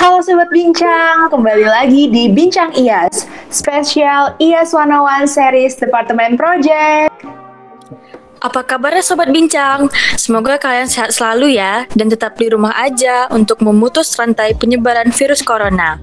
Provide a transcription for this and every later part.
Halo Sobat Bincang, kembali lagi di Bincang IAS, spesial IAS 101 Series Departemen Project. Apa kabarnya Sobat Bincang? Semoga kalian sehat selalu ya, dan tetap di rumah aja untuk memutus rantai penyebaran virus corona.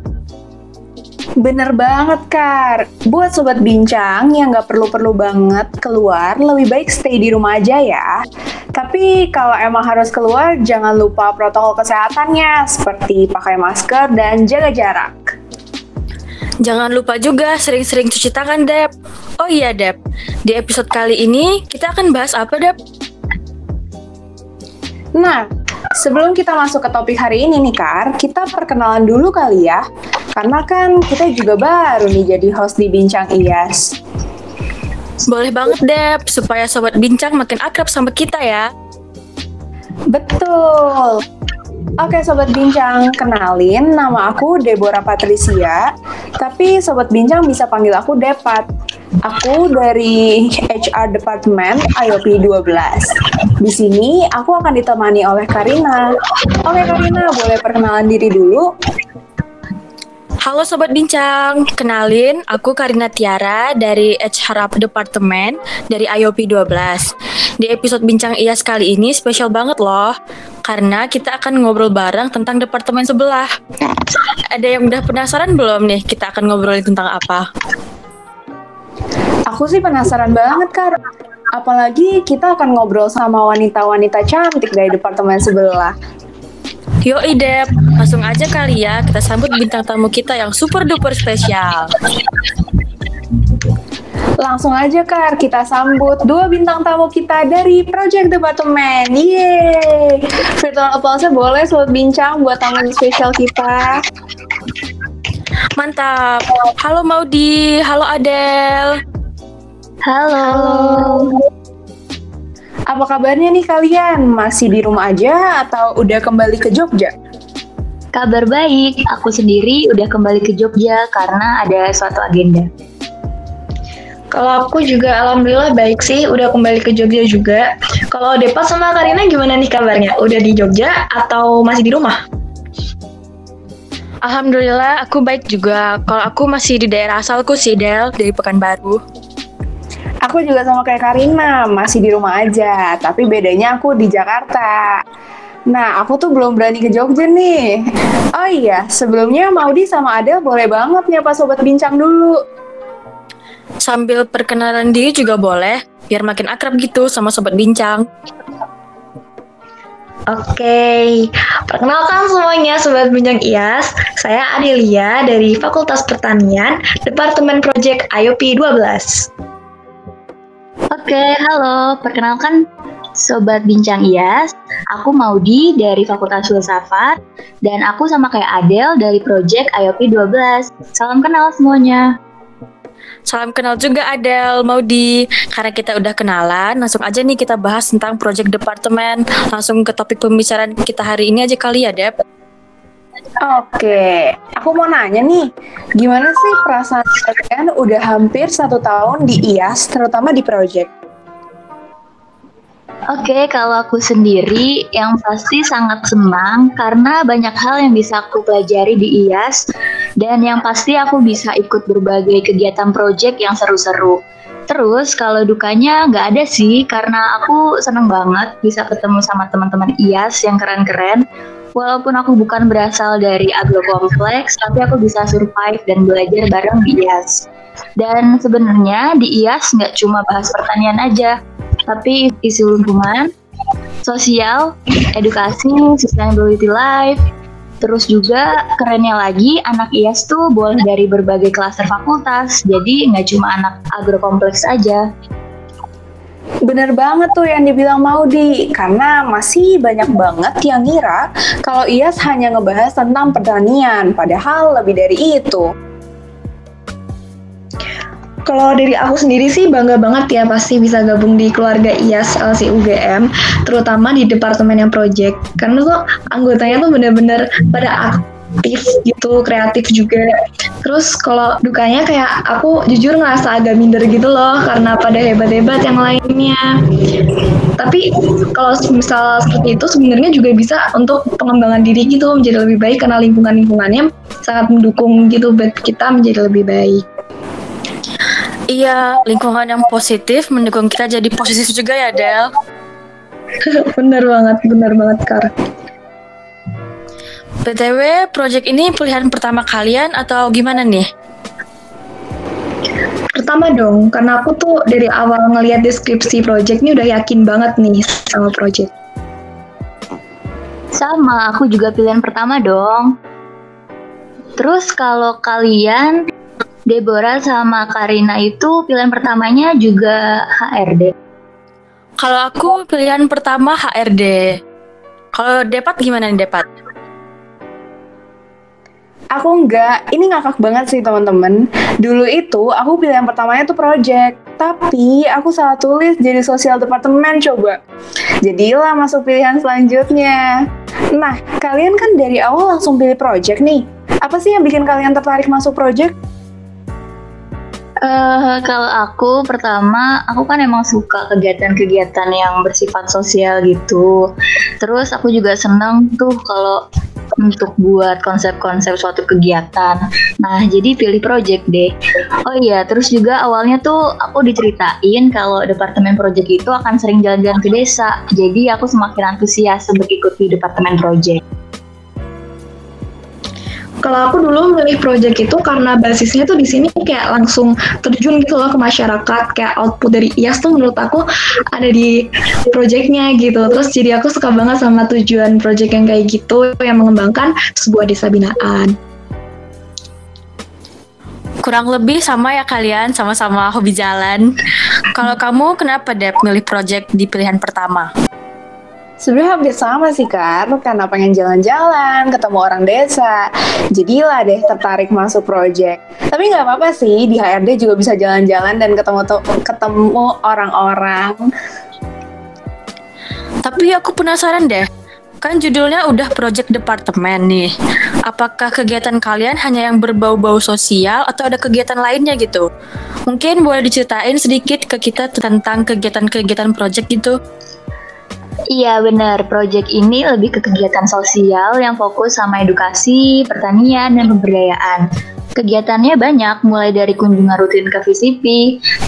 Bener banget, Kar. Buat Sobat Bincang yang nggak perlu-perlu banget keluar, lebih baik stay di rumah aja ya. Tapi kalau emang harus keluar, jangan lupa protokol kesehatannya, seperti pakai masker dan jaga jarak. Jangan lupa juga sering-sering cuci tangan, Dep. Oh iya, Dep. Di episode kali ini, kita akan bahas apa, Dep? Nah, sebelum kita masuk ke topik hari ini nih, Kar, kita perkenalan dulu kali ya. Karena kan kita juga baru nih jadi host di Bincang IAS. Boleh banget, Dep, supaya Sobat Bincang makin akrab sama kita ya. Betul. Oke Sobat Bincang, kenalin nama aku Deborah Patricia, tapi Sobat Bincang bisa panggil aku Depat. Aku dari HR Department IOP 12. Di sini aku akan ditemani oleh Karina. Oke Karina, boleh perkenalan diri dulu? Halo Sobat Bincang, kenalin aku Karina Tiara dari HR Departemen dari IOP 12. Di episode Bincang IAS kali ini spesial banget loh, karena kita akan ngobrol bareng tentang departemen sebelah. Ada yang udah penasaran belum nih kita akan ngobrolin tentang apa? Aku sih penasaran banget, Kar. Apalagi kita akan ngobrol sama wanita-wanita cantik dari departemen sebelah. Yo Idep, langsung aja kali ya kita sambut bintang tamu kita yang super duper spesial. Langsung aja Kar, kita sambut dua bintang tamu kita dari Project Departemen. Yeay! Virtual applause boleh sobat bincang buat tamu spesial kita. Mantap. Halo Maudi, halo Adel. Halo. Apa kabarnya nih kalian? Masih di rumah aja atau udah kembali ke Jogja? Kabar baik, aku sendiri udah kembali ke Jogja karena ada suatu agenda. Kalau aku juga alhamdulillah baik sih, udah kembali ke Jogja juga. Kalau Depa sama Karina gimana nih kabarnya? Udah di Jogja atau masih di rumah? Alhamdulillah aku baik juga. Kalau aku masih di daerah asalku sih Del, dari Pekanbaru. Aku juga sama kayak Karina, masih di rumah aja. Tapi bedanya aku di Jakarta. Nah, aku tuh belum berani ke Jogja nih. Oh iya, sebelumnya Maudi sama Adel boleh banget nyapa Sobat Bincang dulu. Sambil perkenalan diri juga boleh, biar makin akrab gitu sama Sobat Bincang. Oke, perkenalkan semuanya Sobat Bincang IAS. Saya Adelia dari Fakultas Pertanian, Departemen Project IOP 12. Oke, halo. Perkenalkan Sobat Bincang IAS, aku Maudi dari Fakultas Filsafat dan aku sama kayak Adel dari Project IOP 12. Salam kenal semuanya. Salam kenal juga Adel, Maudi. Karena kita udah kenalan, langsung aja nih kita bahas tentang project departemen. Langsung ke topik pembicaraan kita hari ini aja kali ya, Dep. Oke, aku mau nanya nih, gimana sih perasaan kalian udah hampir satu tahun di IAS, terutama di project? Oke, kalau aku sendiri yang pasti sangat senang karena banyak hal yang bisa aku pelajari di IAS dan yang pasti aku bisa ikut berbagai kegiatan project yang seru-seru. Terus kalau dukanya nggak ada sih karena aku seneng banget bisa ketemu sama teman-teman IAS yang keren-keren. Walaupun aku bukan berasal dari agro kompleks, tapi aku bisa survive dan belajar bareng di IAS. Dan sebenarnya di IAS nggak cuma bahas pertanian aja, tapi isu lingkungan, sosial, edukasi, sustainability life, terus juga kerennya lagi anak IAS tuh boleh dari berbagai klaster fakultas, jadi nggak cuma anak agrokompleks aja. Bener banget tuh yang dibilang Maudi, karena masih banyak banget yang ngira kalau IAS hanya ngebahas tentang pertanian, padahal lebih dari itu. Kalau dari aku sendiri sih bangga banget ya pasti bisa gabung di keluarga IAS LC UGM, terutama di departemen yang project. Karena tuh anggotanya tuh bener-bener pada aktif gitu, kreatif juga. Terus kalau dukanya kayak aku jujur ngerasa agak minder gitu loh karena pada hebat-hebat yang lainnya. Tapi kalau misal seperti itu sebenarnya juga bisa untuk pengembangan diri gitu menjadi lebih baik karena lingkungan-lingkungannya sangat mendukung gitu buat kita menjadi lebih baik. Iya, lingkungan yang positif mendukung kita jadi positif juga ya, Del. bener banget, bener banget, Kar. BTW, project ini pilihan pertama kalian atau gimana nih? Pertama dong, karena aku tuh dari awal ngelihat deskripsi project ini udah yakin banget nih sama project. Sama, aku juga pilihan pertama dong. Terus kalau kalian Deborah sama Karina itu pilihan pertamanya juga HRD. Kalau aku pilihan pertama HRD. Kalau Depat gimana nih Depat? Aku enggak, ini ngakak banget sih teman-teman. Dulu itu aku pilihan pertamanya tuh project, tapi aku salah tulis jadi sosial departemen coba. Jadilah masuk pilihan selanjutnya. Nah, kalian kan dari awal langsung pilih project nih. Apa sih yang bikin kalian tertarik masuk project? Uh, kalau aku pertama, aku kan emang suka kegiatan-kegiatan yang bersifat sosial gitu. Terus aku juga senang tuh kalau untuk buat konsep-konsep suatu kegiatan. Nah, jadi pilih project deh. Oh iya, terus juga awalnya tuh aku diceritain kalau departemen project itu akan sering jalan-jalan ke desa. Jadi aku semakin antusias untuk ikut di departemen project. Kalau aku dulu milih project itu karena basisnya tuh di sini kayak langsung terjun gitu loh ke masyarakat, kayak output dari IAS tuh menurut aku ada di projectnya gitu. Terus jadi aku suka banget sama tujuan project yang kayak gitu yang mengembangkan sebuah desa binaan. Kurang lebih sama ya kalian, sama-sama hobi jalan. Kalau kamu kenapa Dep milih project di pilihan pertama? Sebenarnya hampir sama sih Kar, karena pengen jalan-jalan, ketemu orang desa. Jadilah deh tertarik masuk project. Tapi nggak apa-apa sih, di HRD juga bisa jalan-jalan dan ketemu ketemu orang-orang. Tapi aku penasaran deh, kan judulnya udah project departemen nih. Apakah kegiatan kalian hanya yang berbau-bau sosial atau ada kegiatan lainnya gitu? Mungkin boleh diceritain sedikit ke kita tentang kegiatan-kegiatan project gitu. Iya benar, proyek ini lebih ke kegiatan sosial yang fokus sama edukasi, pertanian, dan pemberdayaan. Kegiatannya banyak, mulai dari kunjungan rutin ke VCP.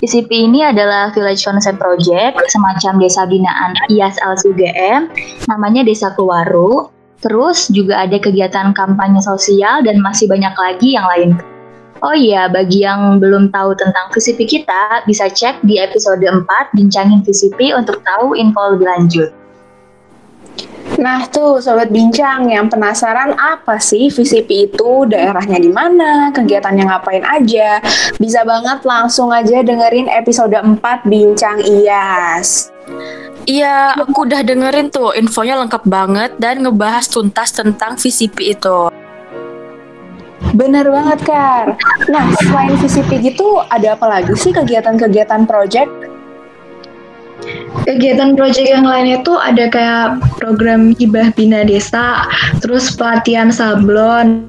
VCP ini adalah Village Concept Project, semacam desa binaan IAS LSUGM, namanya Desa Kewaru. Terus juga ada kegiatan kampanye sosial dan masih banyak lagi yang lain. Oh iya, bagi yang belum tahu tentang VCP kita, bisa cek di episode 4 Bincangin VCP untuk tahu info lebih lanjut. Nah tuh Sobat Bincang yang penasaran apa sih VCP itu, daerahnya di mana, kegiatannya ngapain aja, bisa banget langsung aja dengerin episode 4 Bincang IAS. Iya, aku udah dengerin tuh, infonya lengkap banget dan ngebahas tuntas tentang VCP itu. Bener banget, Kar. Nah, selain VCP gitu, ada apa lagi sih kegiatan-kegiatan project kegiatan proyek yang lainnya tuh ada kayak program hibah bina desa, terus pelatihan sablon,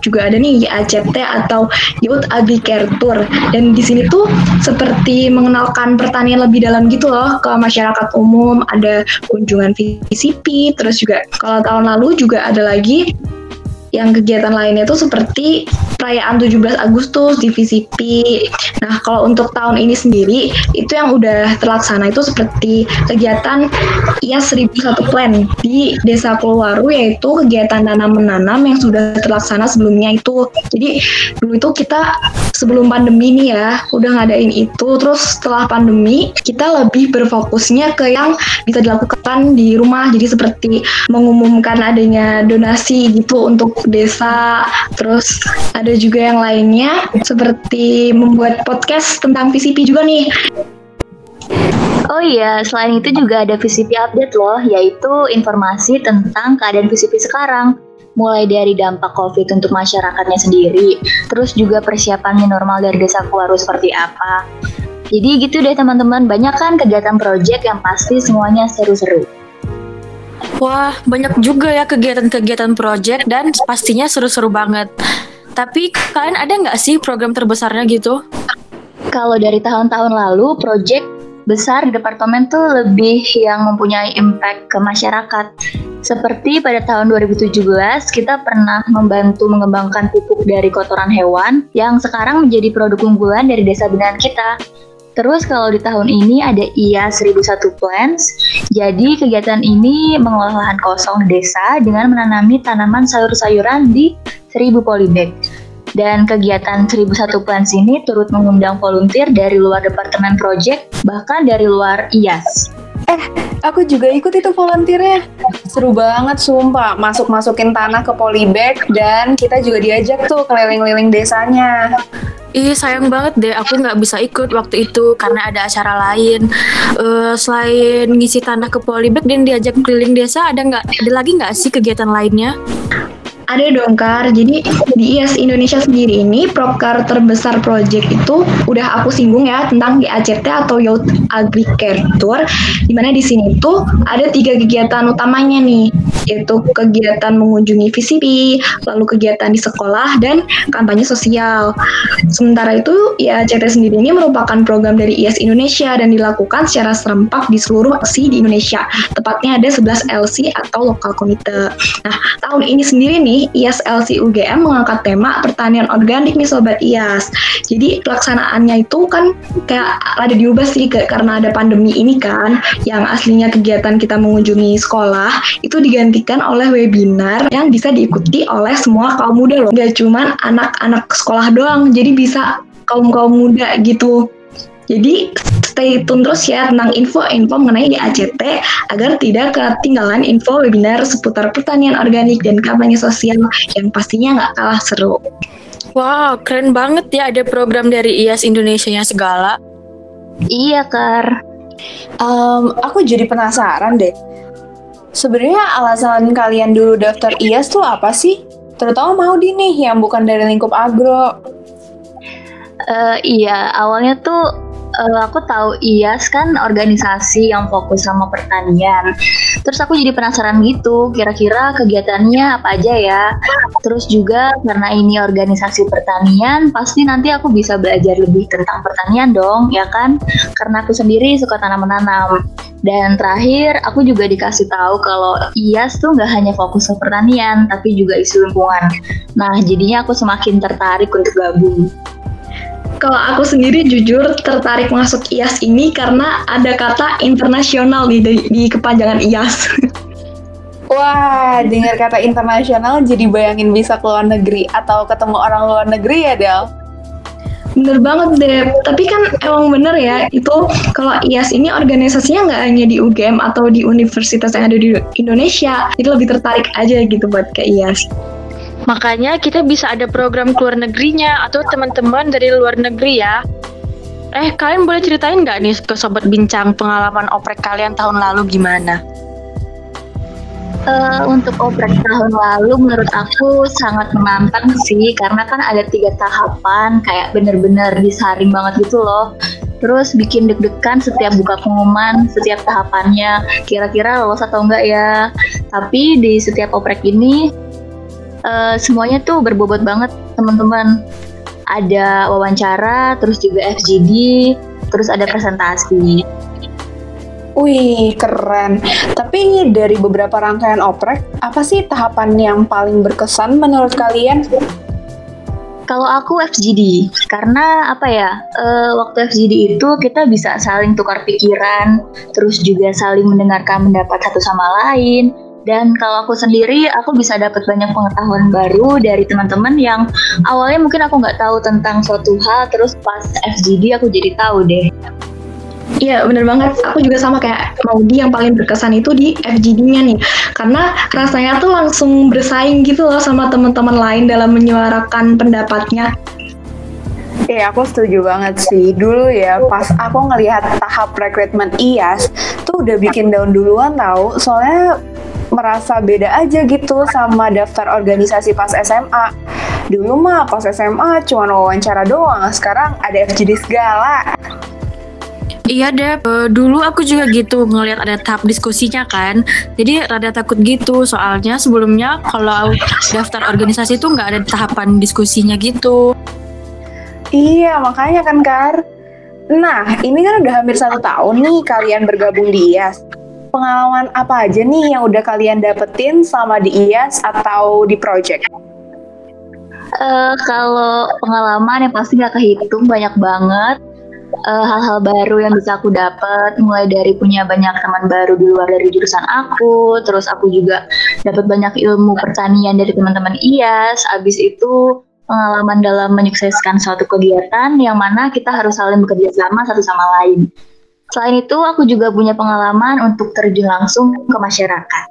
juga ada nih ACT atau Youth Agriculture. Dan di sini tuh seperti mengenalkan pertanian lebih dalam gitu loh ke masyarakat umum, ada kunjungan VCP, terus juga kalau tahun lalu juga ada lagi yang kegiatan lainnya itu seperti perayaan 17 Agustus di VCP. Nah, kalau untuk tahun ini sendiri itu yang udah terlaksana itu seperti kegiatan IAS 1001 Plan di Desa Keluaru yaitu kegiatan tanam menanam yang sudah terlaksana sebelumnya itu. Jadi dulu itu kita sebelum pandemi nih ya udah ngadain itu terus setelah pandemi kita lebih berfokusnya ke yang bisa dilakukan di rumah jadi seperti mengumumkan adanya donasi gitu untuk desa, terus ada juga yang lainnya seperti membuat podcast tentang VCP juga nih. Oh iya, selain itu juga ada VCP update loh, yaitu informasi tentang keadaan VCP sekarang. Mulai dari dampak COVID untuk masyarakatnya sendiri, terus juga persiapannya normal dari desa Kuaru seperti apa. Jadi gitu deh teman-teman, banyak kan kegiatan project yang pasti semuanya seru-seru. Wah, banyak juga ya kegiatan-kegiatan project dan pastinya seru-seru banget. Tapi kalian ada nggak sih program terbesarnya gitu? Kalau dari tahun-tahun lalu, project besar di departemen tuh lebih yang mempunyai impact ke masyarakat. Seperti pada tahun 2017 kita pernah membantu mengembangkan pupuk dari kotoran hewan yang sekarang menjadi produk unggulan dari desa binaan kita. Terus kalau di tahun ini ada IA 1001 Plants. Jadi kegiatan ini mengolah lahan kosong desa dengan menanami tanaman sayur-sayuran di 1000 polybag. Dan kegiatan 1001 Plants ini turut mengundang volunteer dari luar departemen project, bahkan dari luar IAS. Eh, aku juga ikut itu volunteernya. Seru banget, sumpah. Masuk-masukin tanah ke polybag dan kita juga diajak tuh keliling-liling desanya. Ih sayang banget deh aku nggak bisa ikut waktu itu karena ada acara lain. Uh, selain ngisi tanah ke polybag dan diajak keliling desa, ada nggak ada lagi nggak sih kegiatan lainnya? Ada dong Kar, jadi di IAS Indonesia sendiri ini Propkar terbesar project itu udah aku singgung ya tentang GACT atau Youth Agriculture di mana di sini tuh ada tiga kegiatan utamanya nih yaitu kegiatan mengunjungi VCP, lalu kegiatan di sekolah dan kampanye sosial. Sementara itu IACT sendiri ini merupakan program dari IAS Indonesia dan dilakukan secara serempak di seluruh LC di Indonesia. Tepatnya ada 11 LC atau lokal komite. Nah, tahun ini sendiri nih IAS LC UGM mengangkat tema pertanian organik nih sobat IAS. Jadi pelaksanaannya itu kan kayak ada diubah sih ke, karena ada pandemi ini kan, yang aslinya kegiatan kita mengunjungi sekolah itu digantikan oleh webinar yang bisa diikuti oleh semua kaum muda loh. Gak cuman anak-anak sekolah doang, jadi bisa kaum-kaum muda gitu. Jadi stay tune terus ya tentang info-info mengenai ACT agar tidak ketinggalan info webinar seputar pertanian organik dan kampanye sosial yang pastinya nggak kalah seru. Wow, keren banget ya ada program dari IAS Indonesia nya segala. Iya, Kar. Um, aku jadi penasaran deh. Sebenarnya alasan kalian dulu daftar IAS tuh apa sih? Terutama mau di nih yang bukan dari lingkup agro. Uh, iya, awalnya tuh uh, aku tahu IAS kan organisasi yang fokus sama pertanian. Terus aku jadi penasaran gitu, kira-kira kegiatannya apa aja ya. Terus juga karena ini organisasi pertanian, pasti nanti aku bisa belajar lebih tentang pertanian dong, ya kan? Karena aku sendiri suka tanam-menanam. Dan terakhir, aku juga dikasih tahu kalau IAS tuh nggak hanya fokus ke pertanian, tapi juga isu lingkungan. Nah, jadinya aku semakin tertarik untuk gabung. Kalau aku sendiri jujur tertarik masuk IAS ini karena ada kata internasional di, di, di kepanjangan IAS. Wah, dengar kata internasional jadi bayangin bisa ke luar negeri atau ketemu orang luar negeri ya, Del? Bener banget deh, tapi kan emang bener ya, itu kalau IAS ini organisasinya nggak hanya di UGM atau di universitas yang ada di Indonesia, itu lebih tertarik aja gitu buat ke IAS. Makanya kita bisa ada program keluar negerinya atau teman-teman dari luar negeri ya. Eh, kalian boleh ceritain nggak nih ke Sobat Bincang pengalaman oprek kalian tahun lalu gimana? Uh, untuk oprek tahun lalu menurut aku sangat menantang sih karena kan ada tiga tahapan kayak bener-bener disaring banget gitu loh terus bikin deg-degan setiap buka pengumuman setiap tahapannya kira-kira lolos atau enggak ya tapi di setiap oprek ini uh, semuanya tuh berbobot banget teman-teman. Ada wawancara, terus juga FGD, terus ada presentasi. Wih, keren. Tapi dari beberapa rangkaian oprek, apa sih tahapan yang paling berkesan menurut kalian? Kalau aku FGD, karena apa ya, uh, waktu FGD itu kita bisa saling tukar pikiran, terus juga saling mendengarkan pendapat satu sama lain, dan kalau aku sendiri, aku bisa dapat banyak pengetahuan baru dari teman-teman yang awalnya mungkin aku nggak tahu tentang suatu hal, terus pas FGD aku jadi tahu deh. Iya bener banget, aku juga sama kayak Maudi yang paling berkesan itu di FGD-nya nih Karena rasanya tuh langsung bersaing gitu loh sama teman-teman lain dalam menyuarakan pendapatnya Iya, aku setuju banget sih. Dulu ya, pas aku ngelihat tahap rekrutmen IAS, tuh udah bikin daun duluan tau. Soalnya merasa beda aja gitu sama daftar organisasi pas SMA. Dulu mah pas SMA cuma wawancara doang, sekarang ada FGD segala. Iya deh, dulu aku juga gitu ngelihat ada tahap diskusinya kan. Jadi rada takut gitu soalnya sebelumnya kalau daftar organisasi itu nggak ada tahapan diskusinya gitu. Iya makanya kan Kar. Nah, ini kan udah hampir satu tahun nih kalian bergabung di IAS. Pengalaman apa aja nih yang udah kalian dapetin selama di IAS atau di project? Uh, kalau pengalaman yang pasti gak kehitung banyak banget uh, hal-hal baru yang bisa aku dapat mulai dari punya banyak teman baru di luar dari jurusan aku terus aku juga dapat banyak ilmu pertanian dari teman-teman IAS abis itu pengalaman dalam menyukseskan suatu kegiatan yang mana kita harus saling bekerja sama satu sama lain. Selain itu, aku juga punya pengalaman untuk terjun langsung ke masyarakat.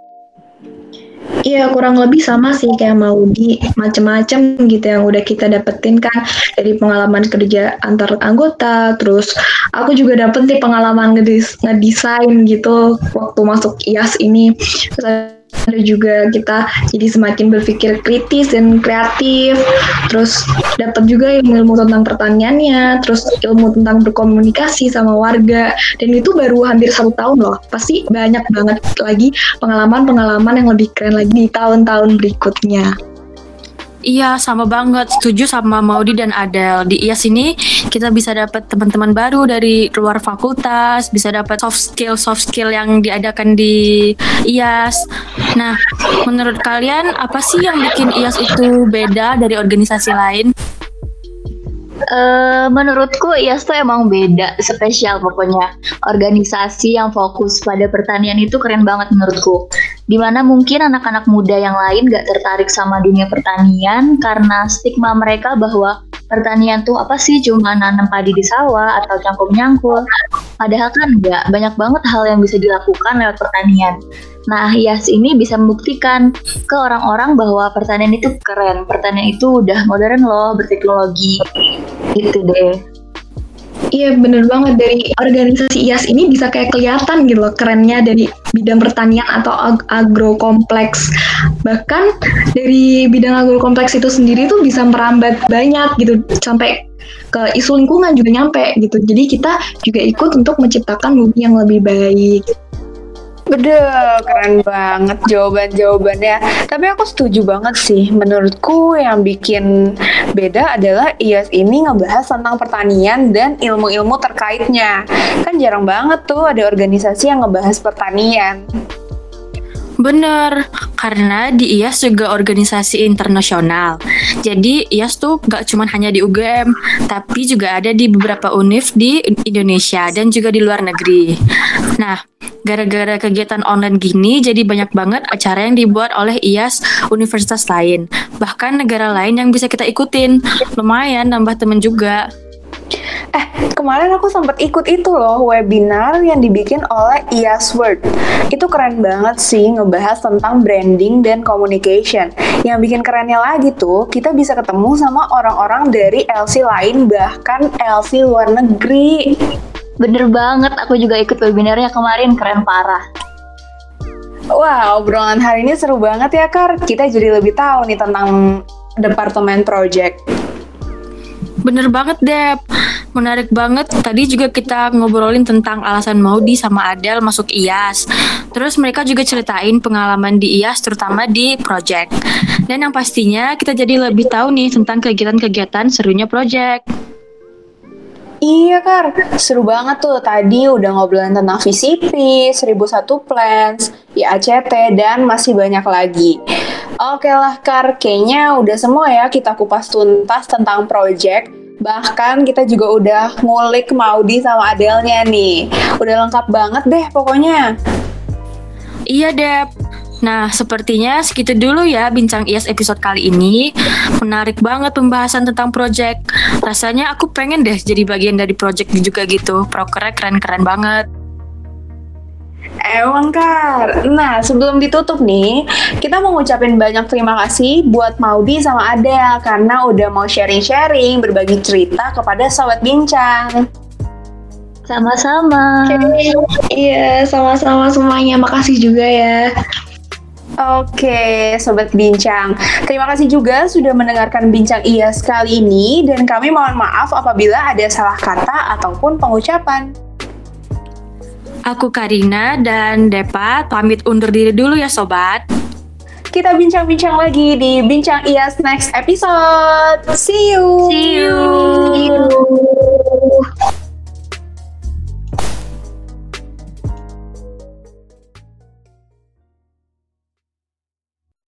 Iya kurang lebih sama sih kayak Maudi. Macem-macem gitu yang udah kita dapetin kan. Dari pengalaman kerja antar anggota terus aku juga dapet nih pengalaman ngedesain gitu waktu masuk IAS ini ada juga kita jadi semakin berpikir kritis dan kreatif. Terus dapat juga ilmu-ilmu tentang pertaniannya terus ilmu tentang berkomunikasi sama warga. Dan itu baru hampir satu tahun loh. Pasti banyak banget lagi pengalaman-pengalaman yang lebih keren lagi di tahun-tahun berikutnya Iya, sama banget. Setuju sama Maudi dan Adel. Di IAS ini kita bisa dapat teman-teman baru dari luar fakultas, bisa dapat soft skill soft skill yang diadakan di IAS. Nah, menurut kalian apa sih yang bikin IAS itu beda dari organisasi lain? Uh, menurutku IAS tuh emang beda, spesial pokoknya. Organisasi yang fokus pada pertanian itu keren banget menurutku. Di mana mungkin anak-anak muda yang lain gak tertarik sama dunia pertanian karena stigma mereka bahwa pertanian tuh apa sih cuma nanam padi di sawah atau cangkul nyangkul. Padahal kan enggak, banyak banget hal yang bisa dilakukan lewat pertanian. Nah, IAS ini bisa membuktikan ke orang-orang bahwa pertanian itu keren. Pertanian itu udah modern loh, berteknologi. Gitu deh. Iya bener banget. Dari organisasi IAS ini bisa kayak kelihatan gitu loh kerennya dari bidang pertanian atau ag agrokompleks. Bahkan dari bidang agrokompleks itu sendiri tuh bisa merambat banyak gitu sampai ke isu lingkungan juga nyampe gitu. Jadi kita juga ikut untuk menciptakan bumi yang lebih baik Bede, keren banget jawaban-jawabannya. Tapi aku setuju banget sih. Menurutku yang bikin beda adalah IAS ini ngebahas tentang pertanian dan ilmu-ilmu terkaitnya. Kan jarang banget tuh ada organisasi yang ngebahas pertanian. Bener, karena di IAS juga organisasi internasional. Jadi IAS tuh gak cuma hanya di UGM, tapi juga ada di beberapa univ di Indonesia dan juga di luar negeri. Nah, gara-gara kegiatan online gini, jadi banyak banget acara yang dibuat oleh IAS universitas lain. Bahkan negara lain yang bisa kita ikutin. Lumayan nambah temen juga. Eh, kemarin aku sempat ikut itu loh webinar yang dibikin oleh IAS Word. Itu keren banget sih ngebahas tentang branding dan communication. Yang bikin kerennya lagi tuh, kita bisa ketemu sama orang-orang dari LC lain bahkan LC luar negeri. Bener banget, aku juga ikut webinarnya kemarin, keren parah. Wah, wow, obrolan hari ini seru banget ya, Kar. Kita jadi lebih tahu nih tentang Departemen Project. Bener banget, Dep. Menarik banget. Tadi juga kita ngobrolin tentang alasan Maudi sama Adel masuk IAS. Terus mereka juga ceritain pengalaman di IAS terutama di project. Dan yang pastinya kita jadi lebih tahu nih tentang kegiatan-kegiatan serunya project. Iya Kar, seru banget tuh tadi udah ngobrolin tentang VCP, 1001 Plans, IACT, dan masih banyak lagi. Oke lah Kar, kayaknya udah semua ya kita kupas tuntas tentang project. Bahkan kita juga udah ngulik Maudi sama Adelnya nih. Udah lengkap banget deh pokoknya. Iya Dep, Nah, sepertinya segitu dulu ya bincang IAS episode kali ini. Menarik banget pembahasan tentang project. Rasanya aku pengen deh jadi bagian dari project juga gitu. Prokernya keren-keren banget. Emang Kar. Nah, sebelum ditutup nih, kita mau ngucapin banyak terima kasih buat Maudi sama Adel karena udah mau sharing-sharing, berbagi cerita kepada Sobat Bincang. Sama-sama. Okay. Iya, sama-sama semuanya. Makasih juga ya. Oke, Sobat Bincang. Terima kasih juga sudah mendengarkan Bincang IAS kali ini dan kami mohon maaf apabila ada salah kata ataupun pengucapan. Aku Karina dan Depa pamit undur diri dulu ya Sobat. Kita bincang-bincang lagi di Bincang IAS next episode. See you! See you! See you.